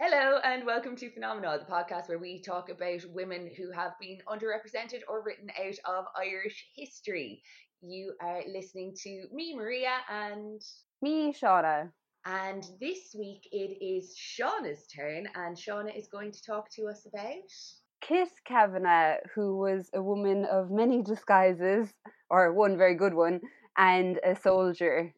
Hello and welcome to Phenomenal, the podcast where we talk about women who have been underrepresented or written out of Irish history. You are listening to me, Maria, and me, Shauna. And this week it is Shauna's turn, and Shauna is going to talk to us about Kit Kavanagh, who was a woman of many disguises, or one very good one, and a soldier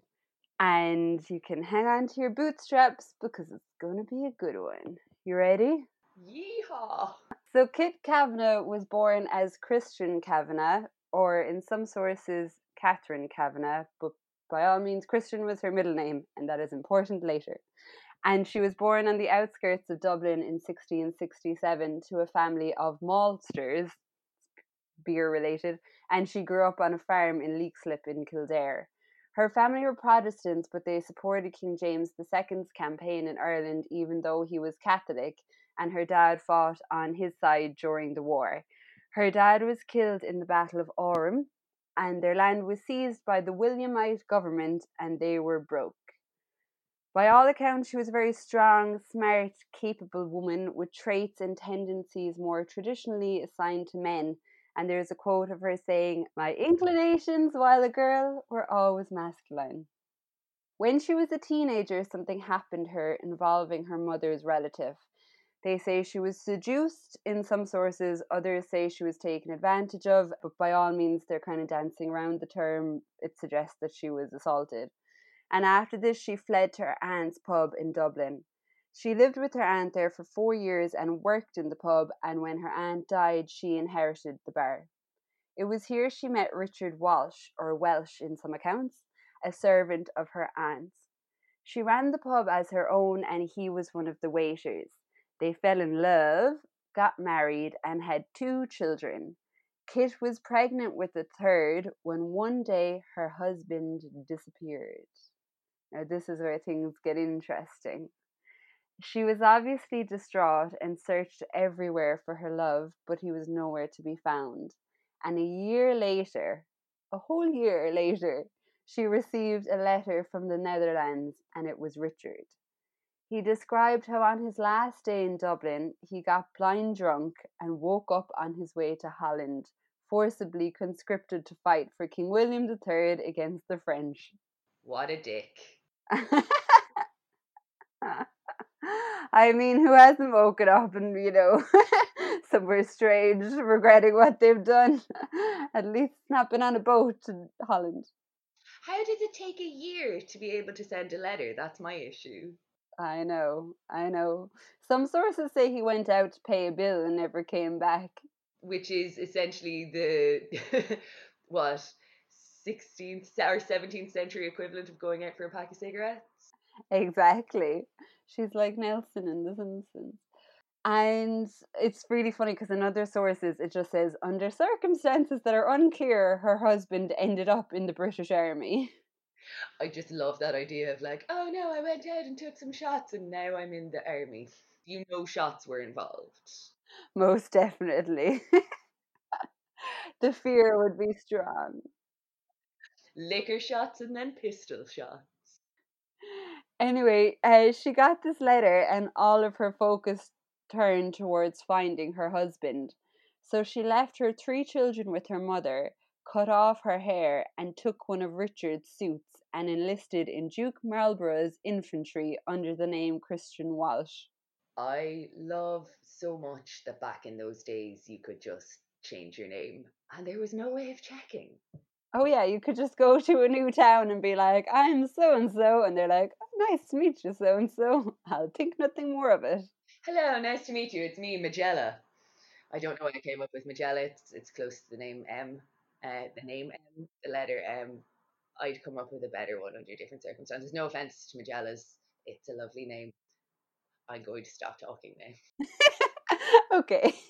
and you can hang on to your bootstraps because it's going to be a good one. You ready? Yeehaw! So, Kit Kavanagh was born as Christian Kavanagh, or in some sources, Catherine Kavanagh, but by all means, Christian was her middle name, and that is important later. And she was born on the outskirts of Dublin in 1667 to a family of maltsters, beer related, and she grew up on a farm in Leixlip in Kildare. Her family were Protestants, but they supported King James II's campaign in Ireland, even though he was Catholic, and her dad fought on his side during the war. Her dad was killed in the Battle of Aughrim, and their land was seized by the Williamite government, and they were broke. By all accounts, she was a very strong, smart, capable woman with traits and tendencies more traditionally assigned to men and there's a quote of her saying, My inclinations while a girl were always masculine. When she was a teenager, something happened to her involving her mother's relative. They say she was seduced in some sources, others say she was taken advantage of, but by all means, they're kind of dancing around the term. It suggests that she was assaulted. And after this, she fled to her aunt's pub in Dublin. She lived with her aunt there for four years and worked in the pub, and when her aunt died, she inherited the bar. It was here she met Richard Walsh, or Welsh in some accounts, a servant of her aunt's. She ran the pub as her own, and he was one of the waiters. They fell in love, got married, and had two children. Kit was pregnant with the third when one day her husband disappeared. Now, this is where things get interesting. She was obviously distraught and searched everywhere for her love, but he was nowhere to be found. And a year later, a whole year later, she received a letter from the Netherlands, and it was Richard. He described how on his last day in Dublin, he got blind drunk and woke up on his way to Holland, forcibly conscripted to fight for King William III against the French. What a dick. I mean, who hasn't woken up and, you know, somewhere strange, regretting what they've done? At least not been on a boat to Holland. How does it take a year to be able to send a letter? That's my issue. I know, I know. Some sources say he went out to pay a bill and never came back. Which is essentially the, what, 16th or 17th century equivalent of going out for a pack of cigarettes? Exactly. She's like Nelson in The Simpsons. And it's really funny because in other sources it just says, under circumstances that are unclear, her husband ended up in the British Army. I just love that idea of like, oh no, I went out and took some shots and now I'm in the army. You know, shots were involved. Most definitely. the fear would be strong. Liquor shots and then pistol shots. Anyway, uh, she got this letter, and all of her focus turned towards finding her husband. So she left her three children with her mother, cut off her hair, and took one of Richard's suits and enlisted in Duke Marlborough's infantry under the name Christian Walsh. I love so much that back in those days you could just change your name and there was no way of checking. Oh yeah, you could just go to a new town and be like, "I'm so and so," and they're like, oh, "Nice to meet you, so and so." I'll think nothing more of it. Hello, nice to meet you. It's me, Magella. I don't know why I came up with Magella. It's it's close to the name M. Uh, the name M, the letter M. I'd come up with a better one under different circumstances. No offense to Magellas. It's a lovely name. I'm going to stop talking now. okay.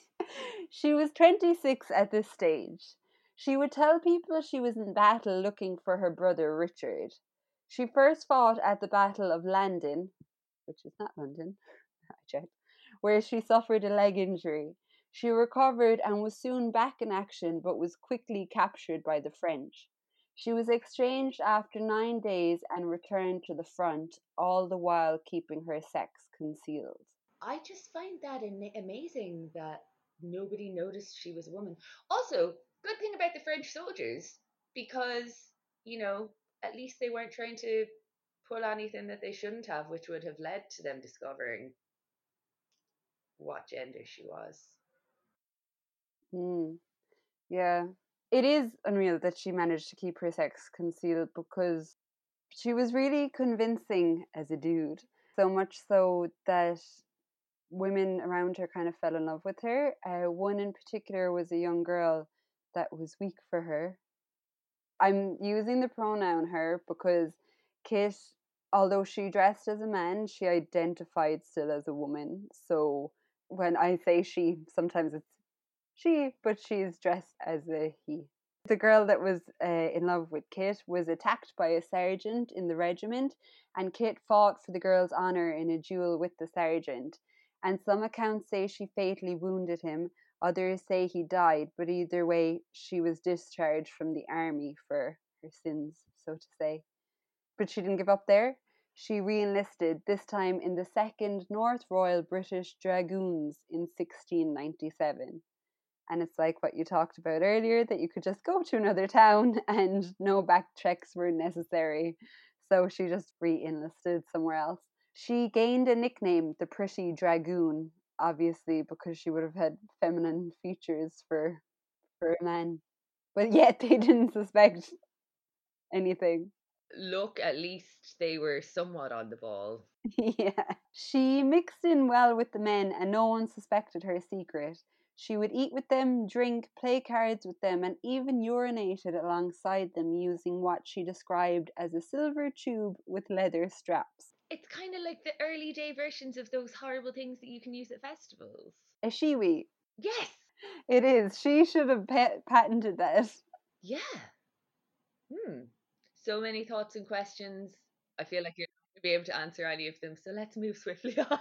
She was 26 at this stage. She would tell people she was in battle looking for her brother Richard. She first fought at the Battle of Landen, which is not London, I checked, where she suffered a leg injury. She recovered and was soon back in action, but was quickly captured by the French. She was exchanged after nine days and returned to the front, all the while keeping her sex concealed. I just find that amazing that nobody noticed she was a woman. Also, good thing about the French soldiers because you know at least they weren't trying to pull anything that they shouldn't have, which would have led to them discovering what gender she was. Mm. Yeah. It is unreal that she managed to keep her sex concealed because she was really convincing as a dude. So much so that women around her kind of fell in love with her. Uh, one in particular was a young girl that was weak for her. I'm using the pronoun her because Kit, although she dressed as a man, she identified still as a woman. So when I say she, sometimes it's she, but she's dressed as a he. The girl that was uh, in love with Kit was attacked by a sergeant in the regiment, and Kit fought for the girl's honour in a duel with the sergeant. And some accounts say she fatally wounded him, others say he died, but either way, she was discharged from the army for her sins, so to say. But she didn't give up there. She re enlisted, this time in the 2nd North Royal British Dragoons in 1697 and it's like what you talked about earlier that you could just go to another town and no back checks were necessary so she just re-enlisted somewhere else she gained a nickname the pretty dragoon obviously because she would have had feminine features for for a man but yet they didn't suspect anything Look, at least they were somewhat on the ball. yeah she mixed in well with the men and no one suspected her secret she would eat with them, drink, play cards with them, and even urinated alongside them using what she described as a silver tube with leather straps. It's kind of like the early day versions of those horrible things that you can use at festivals. A Shewee. Yes. It is. She should have pa- patented that. Yeah. Hmm. So many thoughts and questions. I feel like you're not going to be able to answer any of them. So let's move swiftly on.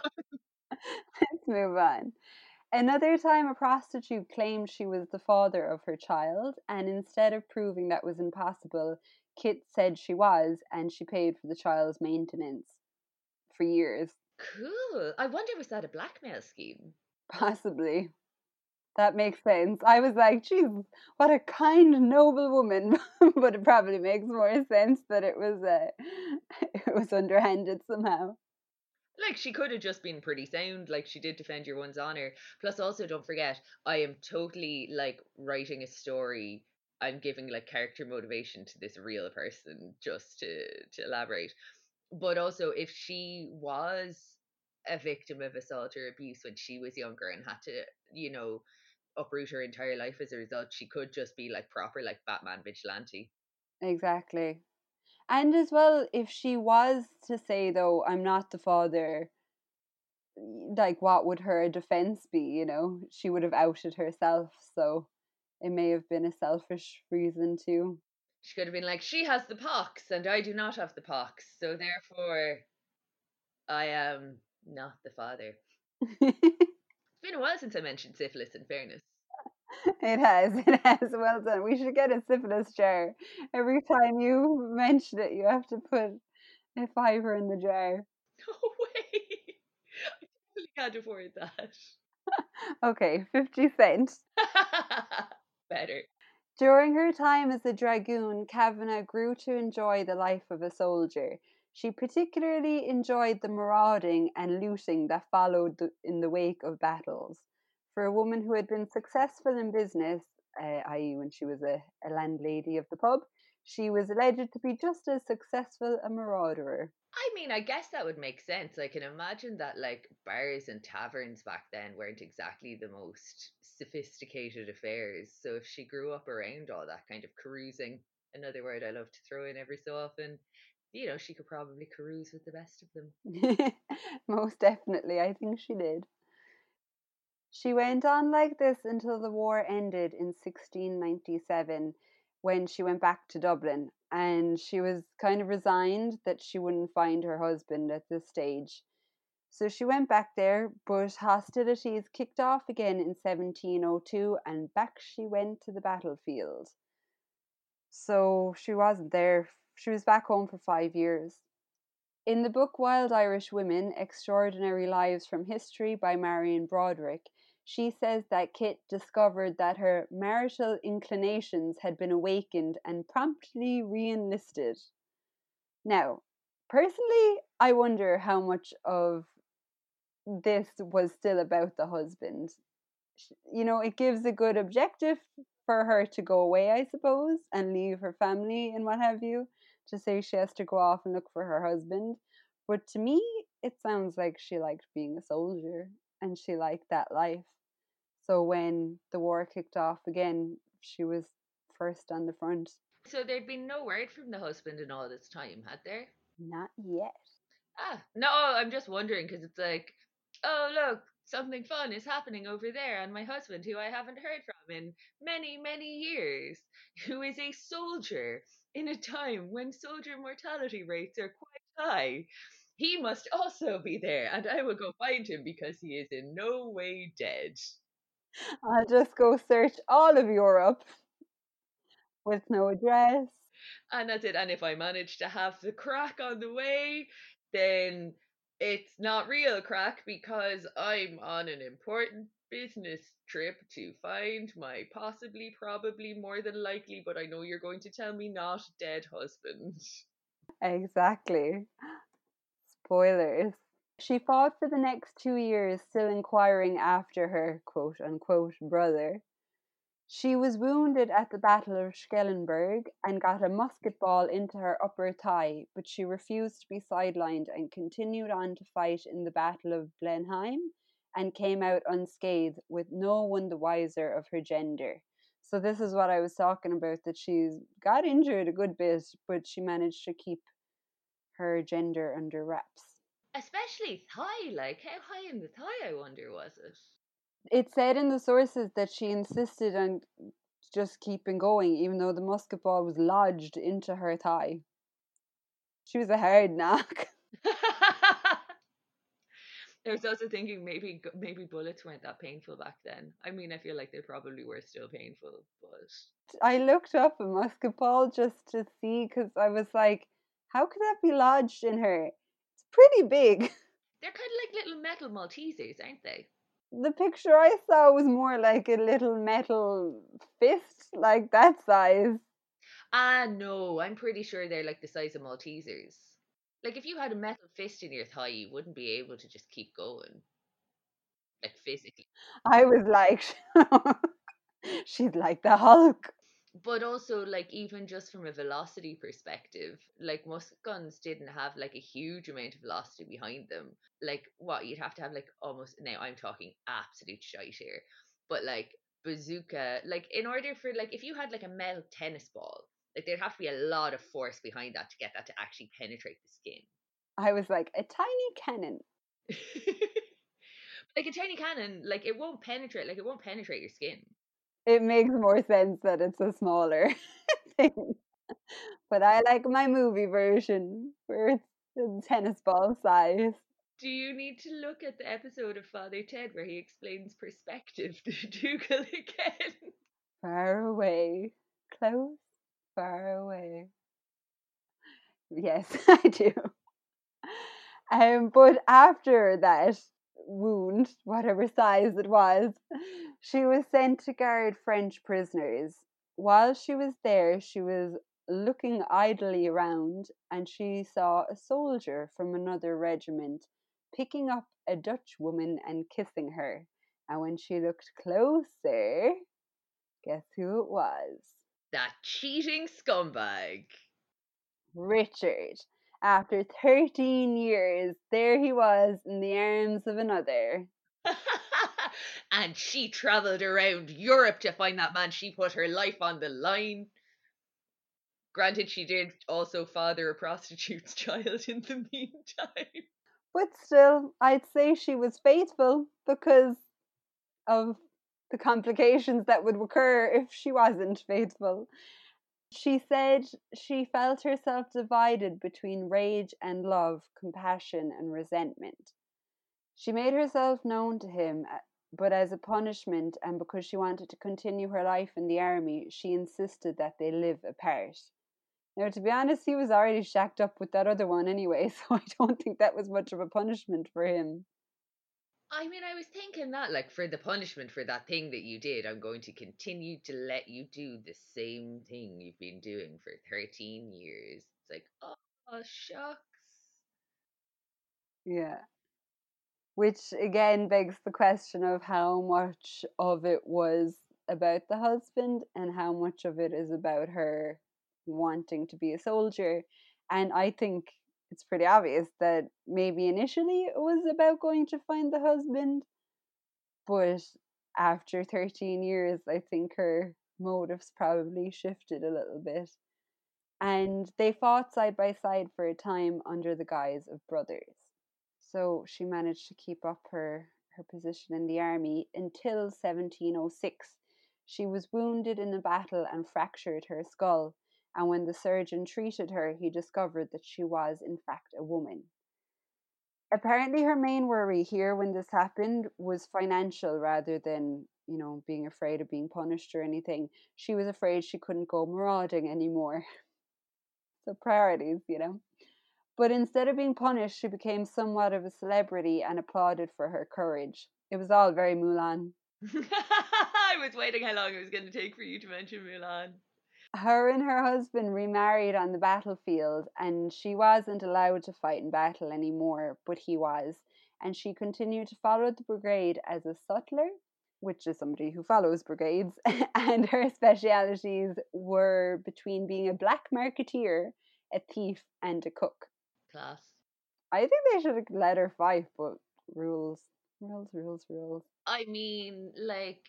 Let's move on. Another time, a prostitute claimed she was the father of her child, and instead of proving that was impossible, Kit said she was, and she paid for the child's maintenance for years. Cool. I wonder was that a blackmail scheme? Possibly. That makes sense. I was like, geez, what a kind, noble woman. but it probably makes more sense that it was uh, it was underhanded somehow. Like she could have just been pretty sound, like she did defend your one's honor. Plus, also don't forget, I am totally like writing a story. I'm giving like character motivation to this real person just to to elaborate. But also, if she was a victim of assault or abuse when she was younger and had to, you know, uproot her entire life as a result, she could just be like proper like Batman vigilante. Exactly. And as well, if she was to say, though, I'm not the father, like, what would her defense be? You know, she would have outed herself. So it may have been a selfish reason too. She could have been like, she has the pox and I do not have the pox. So therefore, I am not the father. It's been a while since I mentioned syphilis, in fairness. It has, it has. Well done. We should get a syphilis jar. Every time you mention it, you have to put a fiver in the jar. No way. I totally can't afford that. Okay, 50 cents. Better. During her time as a dragoon, Kavanagh grew to enjoy the life of a soldier. She particularly enjoyed the marauding and looting that followed the, in the wake of battles. For a woman who had been successful in business, uh, i.e., when she was a, a landlady of the pub, she was alleged to be just as successful a marauderer. I mean, I guess that would make sense. I can imagine that like bars and taverns back then weren't exactly the most sophisticated affairs. So if she grew up around all that kind of carousing, another word I love to throw in every so often, you know, she could probably carouse with the best of them. Most definitely, I think she did. She went on like this until the war ended in 1697 when she went back to Dublin and she was kind of resigned that she wouldn't find her husband at this stage. So she went back there, but hostilities kicked off again in 1702 and back she went to the battlefield. So she wasn't there. She was back home for five years. In the book Wild Irish Women Extraordinary Lives from History by Marian Broderick, she says that Kit discovered that her marital inclinations had been awakened and promptly re enlisted. Now, personally, I wonder how much of this was still about the husband. You know, it gives a good objective for her to go away, I suppose, and leave her family and what have you, to say she has to go off and look for her husband. But to me, it sounds like she liked being a soldier and she liked that life. So when the war kicked off again, she was first on the front. So there'd been no word from the husband in all this time, had there? Not yet. Ah, no, I'm just wondering because it's like, oh, look, something fun is happening over there, and my husband, who I haven't heard from in many, many years, who is a soldier in a time when soldier mortality rates are quite high. He must also be there, and I will go find him because he is in no way dead. I'll just go search all of Europe with no address. And that's it. And if I manage to have the crack on the way, then it's not real crack because I'm on an important business trip to find my possibly, probably, more than likely, but I know you're going to tell me not dead husband. Exactly. Spoilers. She fought for the next two years, still inquiring after her quote unquote brother. She was wounded at the Battle of Schellenberg and got a musket ball into her upper thigh, but she refused to be sidelined and continued on to fight in the Battle of Blenheim and came out unscathed with no one the wiser of her gender. So this is what I was talking about that she's got injured a good bit, but she managed to keep her gender under wraps. Especially thigh, like how high in the thigh I wonder was it? It said in the sources that she insisted on just keeping going, even though the musket ball was lodged into her thigh. She was a hard knock. I was also thinking maybe maybe bullets weren't that painful back then. I mean, I feel like they probably were still painful, but I looked up a musket ball just to see because I was like, how could that be lodged in her? Pretty big. they're kind of like little metal Maltesers, aren't they? The picture I saw was more like a little metal fist, like that size. Ah, no, I'm pretty sure they're like the size of Maltesers. Like if you had a metal fist in your thigh, you wouldn't be able to just keep going. Like physically. I was like, she's like the Hulk. But also, like even just from a velocity perspective, like musket guns didn't have like a huge amount of velocity behind them. Like what you'd have to have like almost now I'm talking absolute shite here, but like bazooka, like in order for like if you had like a metal tennis ball, like there'd have to be a lot of force behind that to get that to actually penetrate the skin. I was like, a tiny cannon. like a tiny cannon, like it won't penetrate, like it won't penetrate your skin. It makes more sense that it's a smaller thing. But I like my movie version where it's tennis ball size. Do you need to look at the episode of Father Ted where he explains perspective to Dougal again? Far away, close, far away. Yes, I do. Um, but after that wound, whatever size it was, she was sent to guard French prisoners. While she was there, she was looking idly around and she saw a soldier from another regiment picking up a Dutch woman and kissing her. And when she looked closer, guess who it was? That cheating scumbag. Richard. After 13 years, there he was in the arms of another. and she travelled around Europe to find that man. She put her life on the line. Granted, she did also father a prostitute's child in the meantime. But still, I'd say she was faithful because of the complications that would occur if she wasn't faithful. She said she felt herself divided between rage and love, compassion and resentment. She made herself known to him, uh, but as a punishment and because she wanted to continue her life in the army, she insisted that they live apart. Now, to be honest, he was already shacked up with that other one anyway, so I don't think that was much of a punishment for him. I mean, I was thinking that, like, for the punishment for that thing that you did, I'm going to continue to let you do the same thing you've been doing for 13 years. It's like, oh, shucks. Yeah. Which again begs the question of how much of it was about the husband and how much of it is about her wanting to be a soldier. And I think it's pretty obvious that maybe initially it was about going to find the husband, but after 13 years, I think her motives probably shifted a little bit. And they fought side by side for a time under the guise of brothers. So she managed to keep up her, her position in the army until 1706. She was wounded in a battle and fractured her skull, and when the surgeon treated her, he discovered that she was, in fact, a woman. Apparently, her main worry here when this happened was financial rather than, you know, being afraid of being punished or anything. She was afraid she couldn't go marauding anymore. so, priorities, you know. But instead of being punished, she became somewhat of a celebrity and applauded for her courage. It was all very Mulan. I was waiting how long it was going to take for you to mention Mulan her and her husband remarried on the battlefield, and she wasn't allowed to fight in battle anymore, but he was. And she continued to follow the brigade as a sutler, which is somebody who follows brigades, and her specialities were between being a black marketeer, a thief, and a cook. Class. I think they should have let her fight, but rules, rules, rules, rules. I mean, like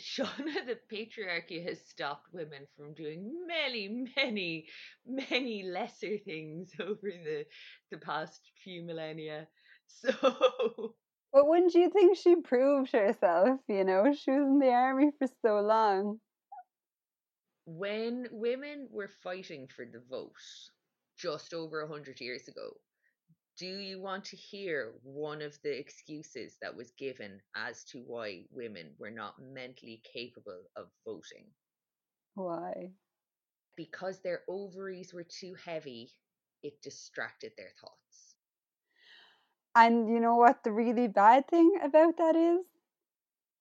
Shauna, the patriarchy has stopped women from doing many, many, many lesser things over the the past few millennia. So But wouldn't you think she proved herself, you know? She was in the army for so long. When women were fighting for the vote just over a hundred years ago, do you want to hear one of the excuses that was given as to why women were not mentally capable of voting? Why? Because their ovaries were too heavy, it distracted their thoughts. And you know what the really bad thing about that is?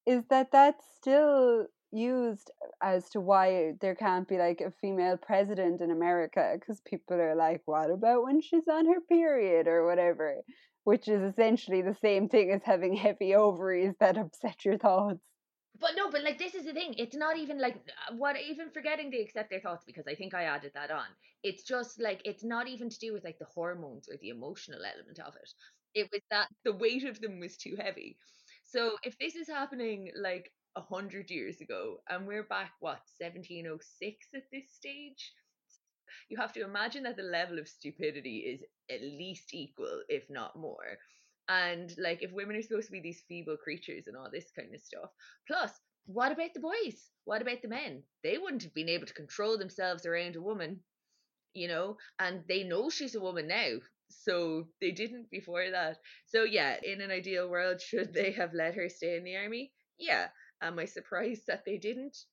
Is that that's still used as to why there can't be like a female president in America because people are like, what about when she's on her period or whatever? Which is essentially the same thing as having heavy ovaries that upset your thoughts. But no, but like this is the thing. It's not even like what even forgetting the accept their thoughts because I think I added that on. It's just like it's not even to do with like the hormones or the emotional element of it. It was that the weight of them was too heavy. So if this is happening like a hundred years ago, and we're back what 1706 at this stage. You have to imagine that the level of stupidity is at least equal, if not more. And like, if women are supposed to be these feeble creatures and all this kind of stuff, plus, what about the boys? What about the men? They wouldn't have been able to control themselves around a woman, you know, and they know she's a woman now. So they didn't before that. So yeah, in an ideal world, should they have let her stay in the army? Yeah, Am I surprised that they didn't?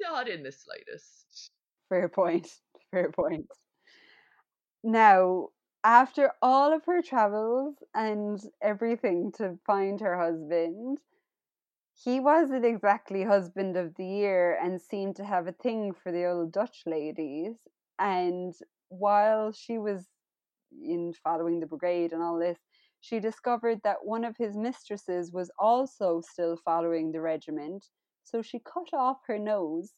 Not in the slightest. Fair point. Fair point. Now, after all of her travels and everything to find her husband, he wasn't exactly husband of the year and seemed to have a thing for the old Dutch ladies. And while she was in following the brigade and all this, she discovered that one of his mistresses was also still following the regiment, so she cut off her nose.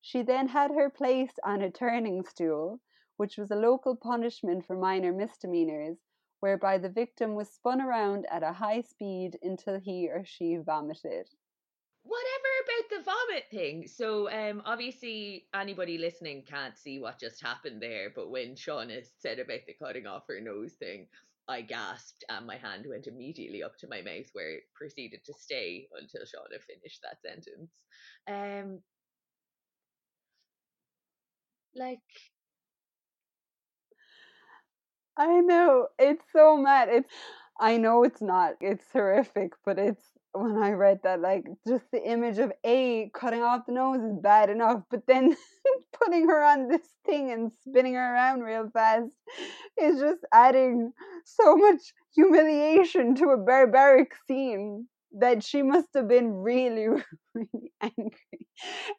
She then had her placed on a turning stool, which was a local punishment for minor misdemeanors, whereby the victim was spun around at a high speed until he or she vomited. Whatever about the vomit thing. So, um, obviously, anybody listening can't see what just happened there, but when Shauna said about the cutting off her nose thing, I gasped and my hand went immediately up to my mouth where it proceeded to stay until Shauna finished that sentence. Um, like, I know it's so mad. It's I know it's not. It's horrific, but it's when I read that, like, just the image of A cutting off the nose is bad enough, but then putting her on this thing and spinning her around real fast is just adding so much humiliation to a barbaric scene that she must have been really, really angry.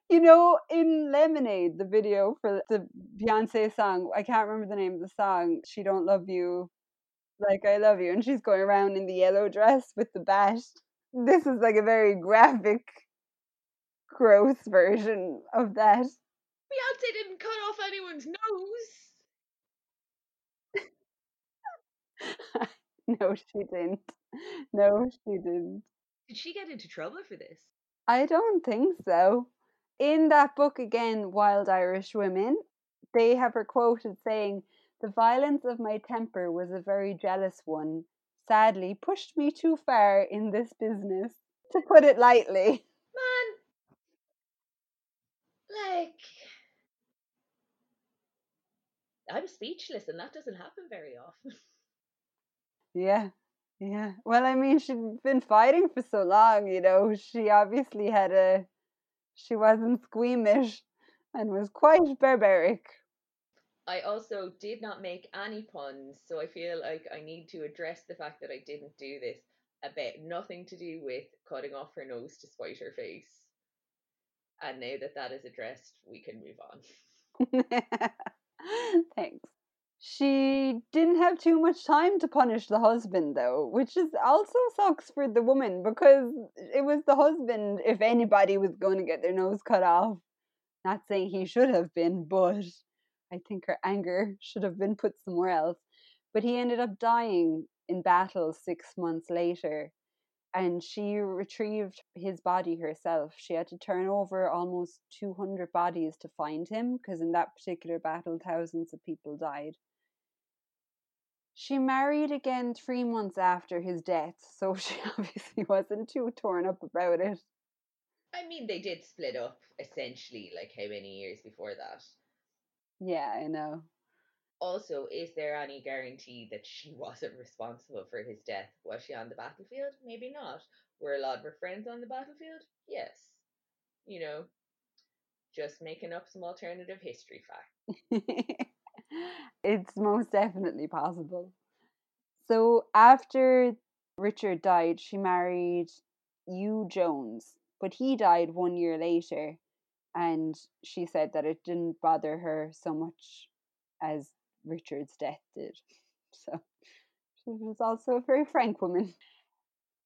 You know, in Lemonade, the video for the Beyonce song, I can't remember the name of the song, She Don't Love You Like I Love You, and she's going around in the yellow dress with the bat. This is like a very graphic, gross version of that. Beyonce didn't cut off anyone's nose. no, she didn't. No, she didn't. Did she get into trouble for this? I don't think so. In that book again, Wild Irish Women, they have her quoted saying, The violence of my temper was a very jealous one. Sadly, pushed me too far in this business, to put it lightly. Man, like, I'm speechless, and that doesn't happen very often. Yeah, yeah. Well, I mean, she'd been fighting for so long, you know. She obviously had a. She wasn't squeamish and was quite barbaric. I also did not make any puns, so I feel like I need to address the fact that I didn't do this about nothing to do with cutting off her nose to spite her face. And now that that is addressed, we can move on. Thanks. She didn't have too much time to punish the husband, though, which is also sucks for the woman because it was the husband, if anybody was going to get their nose cut off. Not saying he should have been, but I think her anger should have been put somewhere else. But he ended up dying in battle six months later and she retrieved his body herself. She had to turn over almost 200 bodies to find him because in that particular battle, thousands of people died. She married again three months after his death, so she obviously wasn't too torn up about it. I mean, they did split up essentially, like how many years before that? Yeah, I know. Also, is there any guarantee that she wasn't responsible for his death? Was she on the battlefield? Maybe not. Were a lot of her friends on the battlefield? Yes. You know, just making up some alternative history facts. it's most definitely possible. So after Richard died, she married Hugh Jones, but he died one year later, and she said that it didn't bother her so much as Richard's death did. So she was also a very frank woman.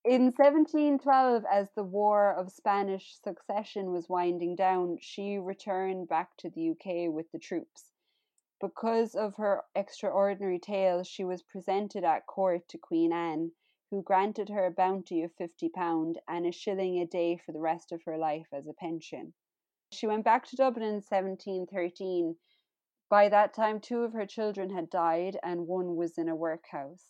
In 1712, as the War of Spanish Succession was winding down, she returned back to the UK with the troops. Because of her extraordinary tale, she was presented at court to Queen Anne, who granted her a bounty of £50 and a shilling a day for the rest of her life as a pension. She went back to Dublin in 1713 by that time, two of her children had died and one was in a workhouse.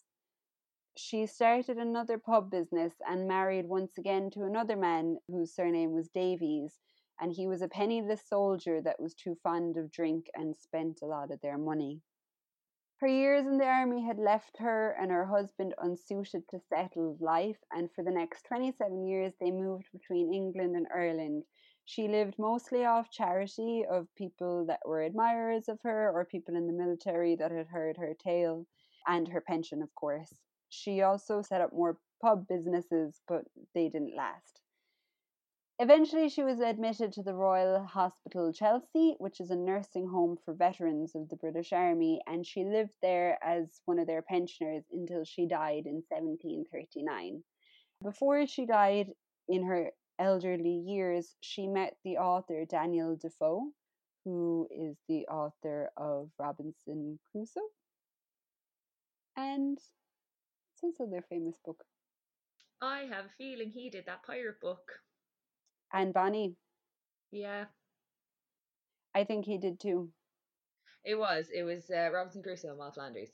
She started another pub business and married once again to another man whose surname was Davies, and he was a penniless soldier that was too fond of drink and spent a lot of their money. Her years in the army had left her and her husband unsuited to settled life, and for the next 27 years they moved between England and Ireland, she lived mostly off charity of people that were admirers of her or people in the military that had heard her tale and her pension, of course. She also set up more pub businesses, but they didn't last. Eventually, she was admitted to the Royal Hospital Chelsea, which is a nursing home for veterans of the British Army, and she lived there as one of their pensioners until she died in 1739. Before she died, in her elderly years, she met the author Daniel Defoe, who is the author of Robinson Crusoe. And his other famous book? I have a feeling he did that pirate book. And Bonny. Yeah. I think he did too. It was. It was uh, Robinson Crusoe and Moll Flanders.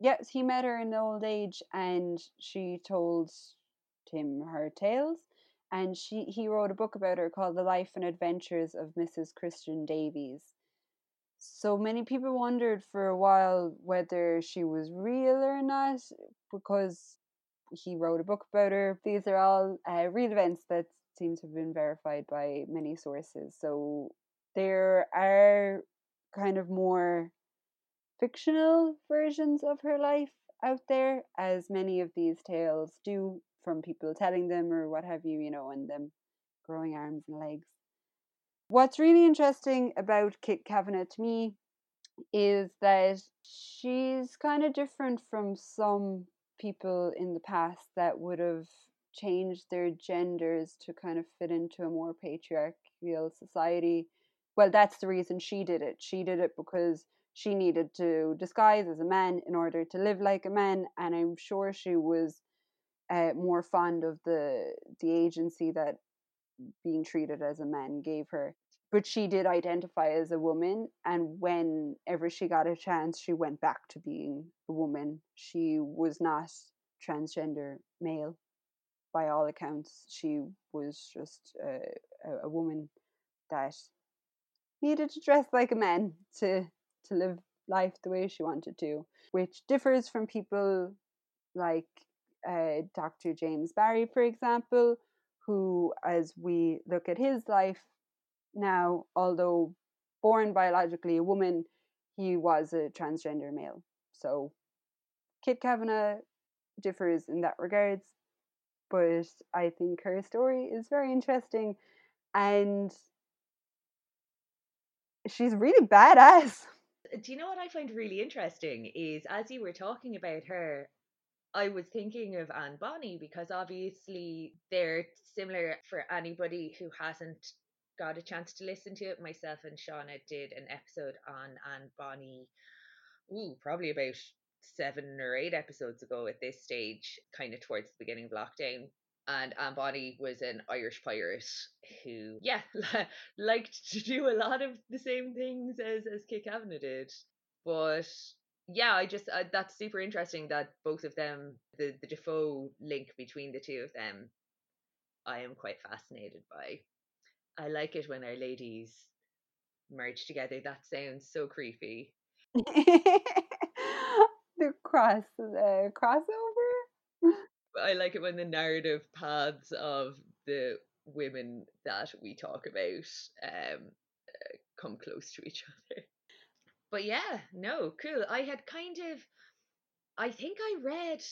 Yes, he met her in old age and she told him her tales and she he wrote a book about her called The Life and Adventures of Mrs. Christian Davies. So many people wondered for a while whether she was real or not, because he wrote a book about her. These are all uh, real events that seem to have been verified by many sources. So there are kind of more fictional versions of her life out there, as many of these tales do from people telling them or what have you, you know, and them growing arms and legs. What's really interesting about Kit Kavanagh to me is that she's kind of different from some people in the past that would have changed their genders to kind of fit into a more patriarchal society. Well, that's the reason she did it. She did it because she needed to disguise as a man in order to live like a man, and I'm sure she was uh, more fond of the the agency that being treated as a man gave her. But she did identify as a woman, and whenever she got a chance, she went back to being a woman. She was not transgender male by all accounts. She was just a, a woman that needed to dress like a man to to live life the way she wanted to, which differs from people like uh, Dr. James Barry, for example, who, as we look at his life now, although born biologically a woman, he was a transgender male. So Kit Kavanagh differs in that regards, but I think her story is very interesting and she's really badass. Do you know what I find really interesting is as you were talking about her, I was thinking of Anne Bonny because obviously they're similar for anybody who hasn't got a chance to listen to it. Myself and Shauna did an episode on Anne Bonny, ooh, probably about seven or eight episodes ago at this stage, kind of towards the beginning of lockdown. And Anne Bonny was an Irish pirate who, yeah, liked to do a lot of the same things as, as Kit Kavanagh did. But yeah, I just uh, that's super interesting that both of them, the the Defoe link between the two of them, I am quite fascinated by. I like it when our ladies merge together. That sounds so creepy. the cross, the crossover. I like it when the narrative paths of the women that we talk about um uh, come close to each other but yeah, no, cool. I had kind of, I think I read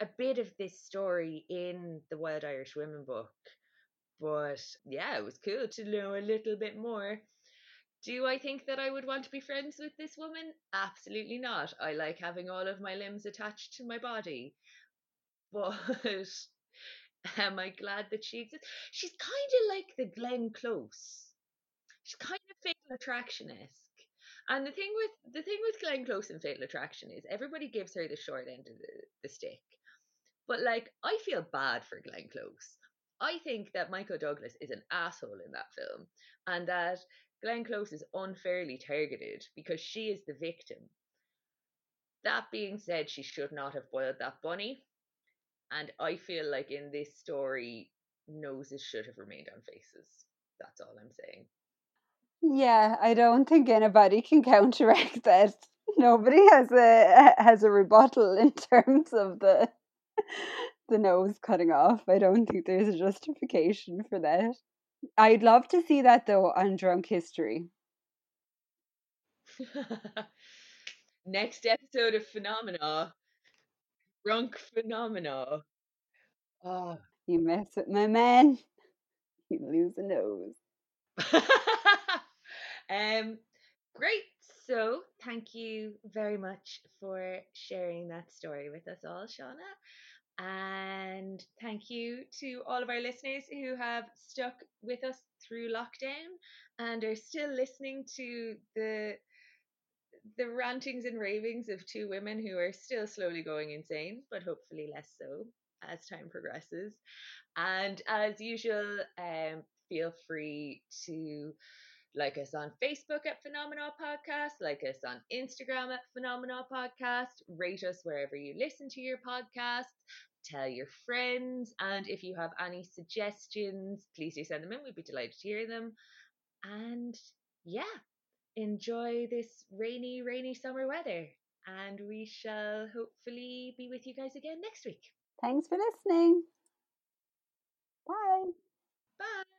a bit of this story in the Wild Irish Women book, but yeah, it was cool to know a little bit more. Do I think that I would want to be friends with this woman? Absolutely not. I like having all of my limbs attached to my body. But am I glad that she exists? She's kind of like the Glenn Close. She's kind of fatal attractionist. And the thing with the thing with Glenn Close and Fatal Attraction is everybody gives her the short end of the, the stick. But like I feel bad for Glenn Close. I think that Michael Douglas is an asshole in that film and that Glenn Close is unfairly targeted because she is the victim. That being said, she should not have boiled that bunny. And I feel like in this story, noses should have remained on faces. That's all I'm saying. Yeah, I don't think anybody can counteract that. Nobody has a has a rebuttal in terms of the the nose cutting off. I don't think there's a justification for that. I'd love to see that though on Drunk History. Next episode of Phenomena. Drunk Phenomena. Oh. You mess with my man, you lose a nose. Um, great. So, thank you very much for sharing that story with us all, Shauna. And thank you to all of our listeners who have stuck with us through lockdown and are still listening to the the rantings and ravings of two women who are still slowly going insane, but hopefully less so as time progresses. And as usual, um, feel free to like us on Facebook at Phenomenal Podcast, like us on Instagram at Phenomenal Podcast, rate us wherever you listen to your podcasts, tell your friends, and if you have any suggestions, please do send them in. We'd be delighted to hear them. And yeah, enjoy this rainy, rainy summer weather. and we shall hopefully be with you guys again next week. Thanks for listening. Bye. Bye.